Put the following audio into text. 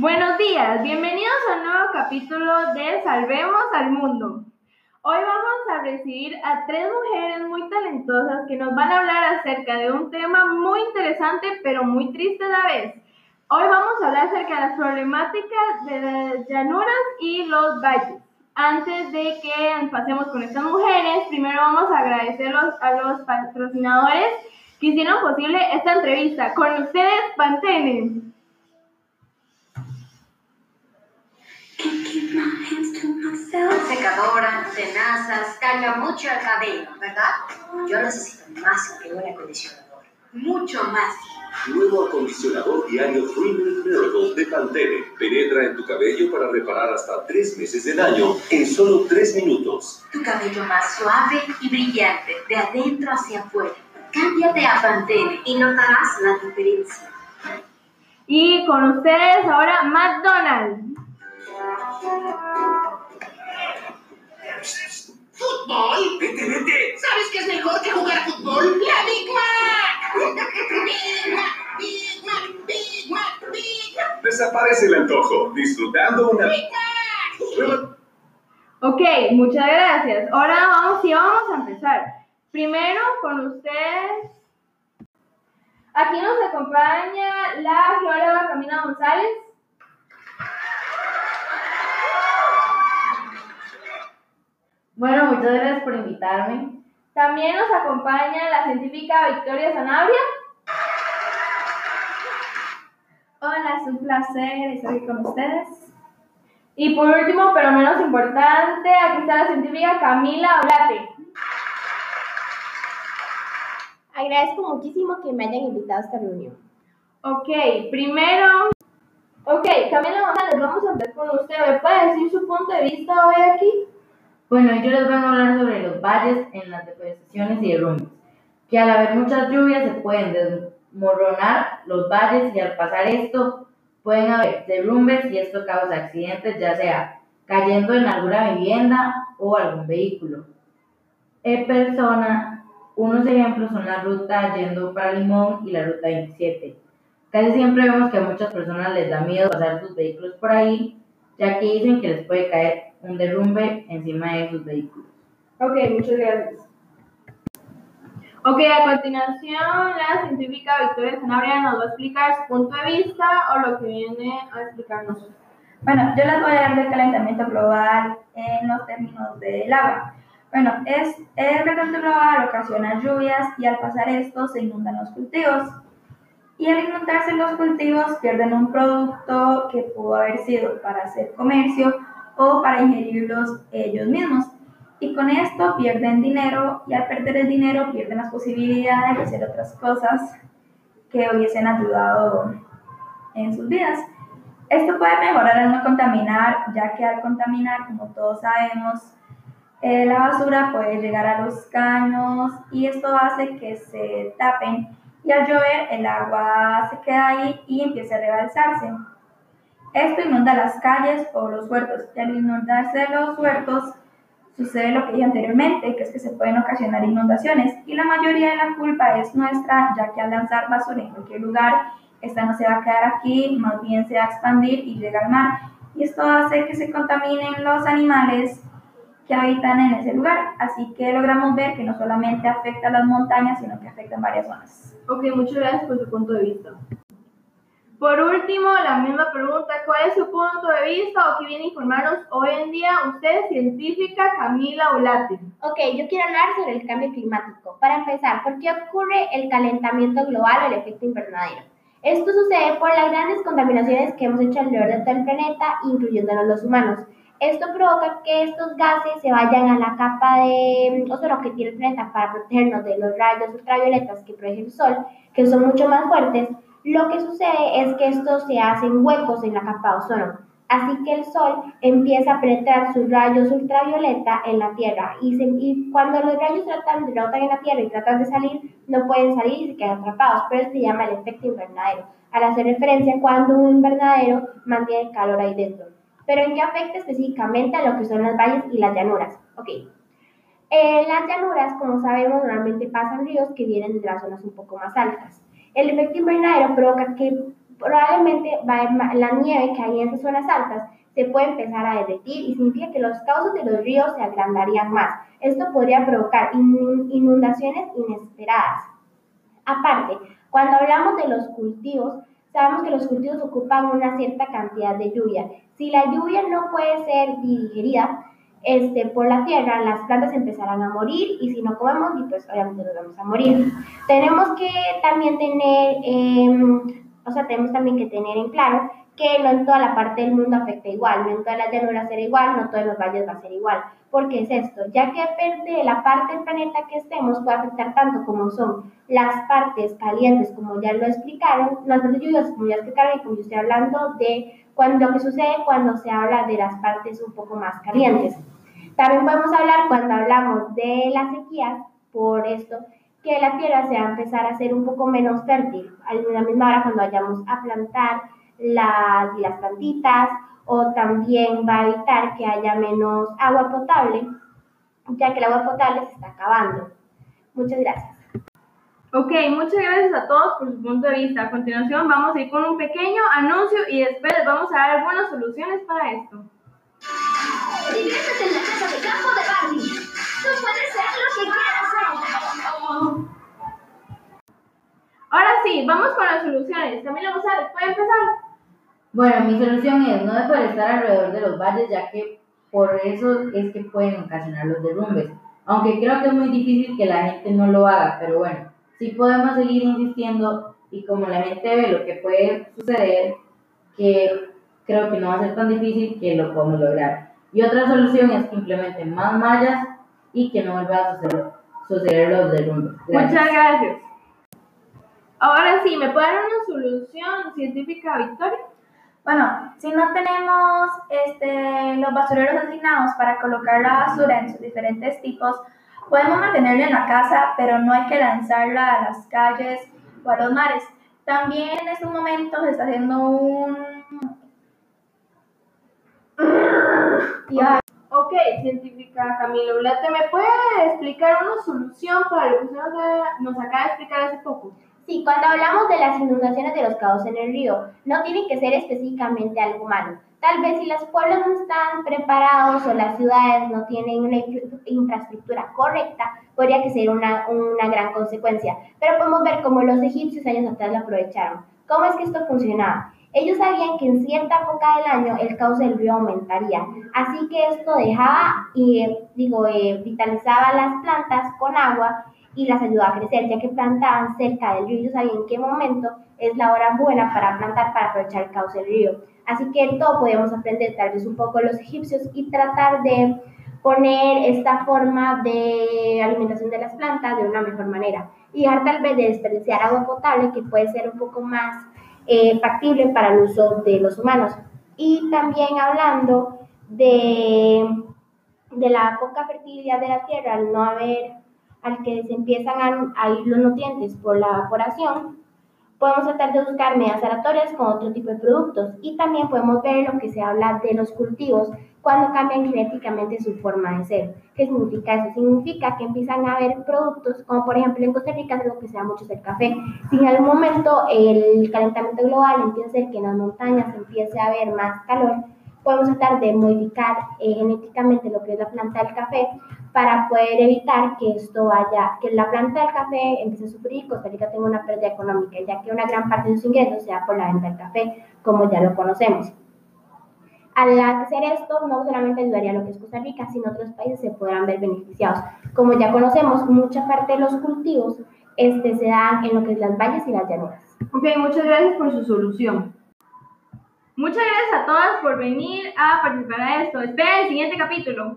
Buenos días, bienvenidos a un nuevo capítulo de Salvemos al Mundo. Hoy vamos a recibir a tres mujeres muy talentosas que nos van a hablar acerca de un tema muy interesante pero muy triste a la vez. Hoy vamos a hablar acerca de las problemáticas de las llanuras y los valles. Antes de que pasemos con estas mujeres, primero vamos a agradecer a los patrocinadores que hicieron posible esta entrevista. Con ustedes, Pantene. Tenazas, calla mucho el cabello, ¿verdad? Yo necesito más que un acondicionador. Mucho más. Nuevo acondicionador diario Free Miracle de Pantene. Penetra en tu cabello para reparar hasta tres meses de daño en solo tres minutos. Tu cabello más suave y brillante, de adentro hacia afuera. Cámbiate a Pantene y notarás la diferencia. Y con ustedes ahora McDonald's. ¿Fútbol? ¡Vete, vete! ¿Sabes qué es mejor que jugar fútbol? ¡La Big Mac! ¡Big Mac! ¡Big Mac! ¡Big Mac! ¡Big Mac! Desaparece el antojo, disfrutando una... ¡Big Mac! Ok, muchas gracias. Ahora vamos, sí, vamos a empezar. Primero con ustedes. Aquí nos acompaña la geóloga Camila González. Bueno, muchas gracias por invitarme. También nos acompaña la científica Victoria Sanabria. Hola, es un placer estar aquí con ustedes. Y por último, pero menos importante, aquí está la científica Camila Olate. Agradezco muchísimo que me hayan invitado a esta reunión. Ok, primero. Ok, Camila González, vamos a empezar con usted. ¿Me puede decir su punto de vista hoy aquí? Bueno, yo les vengo a hablar sobre los valles en las depresiones y derrumbes, que al haber muchas lluvias se pueden desmoronar los valles y al pasar esto pueden haber derrumbes y esto causa accidentes, ya sea cayendo en alguna vivienda o algún vehículo. En persona, unos ejemplos son la ruta yendo para Limón y la ruta 27. Casi siempre vemos que a muchas personas les da miedo pasar sus vehículos por ahí, ya que dicen que les puede caer un derrumbe encima de sus vehículos. Ok, muchas gracias. Ok, a continuación la científica Victoria Sanabria nos va a explicar su punto de vista o lo que viene a explicarnos. Bueno, yo les voy a hablar del calentamiento global en los términos del agua. Bueno, es, el calentamiento global ocasiona lluvias y al pasar esto se inundan los cultivos. Y al inundarse los cultivos pierden un producto que pudo haber sido para hacer comercio o para ingerirlos ellos mismos. Y con esto pierden dinero y al perder el dinero pierden las posibilidades de hacer otras cosas que hubiesen ayudado en sus vidas. Esto puede mejorar al no contaminar, ya que al contaminar, como todos sabemos, eh, la basura puede llegar a los caños y esto hace que se tapen y al llover el agua se queda ahí y empieza a rebalsarse. Esto inunda las calles o los huertos y al inundarse los huertos sucede lo que dije anteriormente, que es que se pueden ocasionar inundaciones y la mayoría de la culpa es nuestra, ya que al lanzar basura en cualquier lugar, esta no se va a quedar aquí, más bien se va a expandir y llega al mar. Y esto hace que se contaminen los animales que habitan en ese lugar. Así que logramos ver que no solamente afecta a las montañas, sino que afecta en varias zonas. Ok, muchas gracias por su punto de vista. Por último, la misma pregunta, ¿cuál es su punto de vista o qué viene a informarnos hoy en día usted, científica Camila Olate? Ok, yo quiero hablar sobre el cambio climático. Para empezar, ¿por qué ocurre el calentamiento global o el efecto invernadero? Esto sucede por las grandes contaminaciones que hemos hecho alrededor de todo el planeta, incluyéndonos los humanos. Esto provoca que estos gases se vayan a la capa de ozono que tiene el planeta para protegernos de los rayos ultravioletas que produce el sol, que son mucho más fuertes. Lo que sucede es que estos se hacen huecos en la capa de ozono. Así que el sol empieza a penetrar sus rayos ultravioleta en la Tierra y, se, y cuando los rayos tratan, rebotan en la Tierra y tratan de salir, no pueden salir y se quedan atrapados. Pero esto se llama el efecto invernadero, al hacer referencia cuando un invernadero mantiene calor ahí dentro. Pero ¿en qué afecta específicamente a lo que son las valles y las llanuras? Ok. En las llanuras, como sabemos, normalmente pasan ríos que vienen de las zonas un poco más altas. El efecto invernadero provoca que probablemente la nieve que hay en esas zonas altas se puede empezar a derretir y significa que los cauces de los ríos se agrandarían más. Esto podría provocar in- inundaciones inesperadas. Aparte, cuando hablamos de los cultivos, sabemos que los cultivos ocupan una cierta cantidad de lluvia. Si la lluvia no puede ser digerida este, por la tierra, las plantas empezarán a morir y si no comemos, y pues obviamente nos vamos a morir. Tenemos que también tener, em, o sea, tenemos también que tener en claro que no en toda la parte del mundo afecta igual, no en todas las llanuras será igual, no todos los valles va a ser igual. ¿Por qué es esto? Ya que depende de la parte del planeta que estemos, puede afectar tanto como son las partes calientes, como ya lo explicaron, las partes lluviosas, como ya explicaron, y como yo estoy hablando de cuando, lo que sucede cuando se habla de las partes un poco más calientes. También podemos hablar cuando hablamos de las sequías, por esto, que la tierra se va a empezar a hacer un poco menos fértil. A la misma hora cuando vayamos a plantar las, las plantitas, o también va a evitar que haya menos agua potable, ya que el agua potable se está acabando. Muchas gracias. Ok, muchas gracias a todos por su punto de vista. A continuación vamos a ir con un pequeño anuncio y después les vamos a dar algunas soluciones para esto. Diviértete en la casa de campo de Barbie. Tú puedes ser lo que quieras ser. Ahora sí, vamos con las soluciones. Camila González, ¿puede empezar? Bueno, mi solución es no deforestar alrededor de los valles, ya que por eso es que pueden ocasionar los derrumbes. Aunque creo que es muy difícil que la gente no lo haga, pero bueno, sí podemos seguir insistiendo y como la gente ve lo que puede suceder, que creo que no va a ser tan difícil que lo podemos lograr. Y otra solución es que implementen más mallas y que no vuelva a suceder, suceder los derrumbes. Gracias. Muchas gracias. Ahora sí, ¿me puede dar una solución científica, Victoria? Bueno, si no tenemos este, los basureros asignados para colocar la basura en sus diferentes tipos, podemos mantenerla en la casa, pero no hay que lanzarla a las calles o a los mares. También en estos momentos se está haciendo un... Ok, científica Ulate, ¿me puede explicar una solución para lo que usted nos, acaba de explicar hace poco? Sí, cuando hablamos de las inundaciones de los cauces en el río, no tiene que ser específicamente algo malo. Tal vez si los pueblos no están preparados o las ciudades no tienen una infra- infraestructura correcta, podría que ser una, una gran consecuencia. Pero podemos ver cómo los egipcios años atrás lo aprovecharon. ¿Cómo es que esto funcionaba? Ellos sabían que en cierta época del año el cauce del río aumentaría, así que esto dejaba y eh, digo eh, vitalizaba las plantas con agua y las ayudaba a crecer, ya que plantaban cerca del río ellos sabían en qué momento es la hora buena para plantar para aprovechar el cauce del río. Así que todo podemos aprender tal vez un poco de los egipcios y tratar de poner esta forma de alimentación de las plantas de una mejor manera y dejar tal vez de desperdiciar agua potable que puede ser un poco más eh, factible para el uso de los humanos. Y también hablando de, de la poca fertilidad de la tierra, al no haber, al que se empiezan a, ir los nutrientes por la evaporación, podemos tratar de buscar medidas aleatorias con otro tipo de productos. Y también podemos ver lo que se habla de los cultivos cuando cambian genéticamente su forma de ser. ¿Qué significa eso? Significa que empiezan a haber productos, como por ejemplo en Costa Rica es algo que se da mucho es el café. Si en algún momento el calentamiento global empieza a hacer que en las montañas empiece a haber más calor, podemos tratar de modificar eh, genéticamente lo que es la planta del café para poder evitar que esto vaya, que la planta del café empiece a sufrir y Costa Rica tenga una pérdida económica, ya que una gran parte de sus ingresos se da por la venta del café, como ya lo conocemos. Al hacer esto, no solamente ayudaría a lo que es Costa Rica, sino otros países se podrán ver beneficiados. Como ya conocemos, mucha parte de los cultivos este, se dan en lo que es las valles y las llanuras. Ok, muchas gracias por su solución. Muchas gracias a todas por venir a participar de esto. Esperen el siguiente capítulo.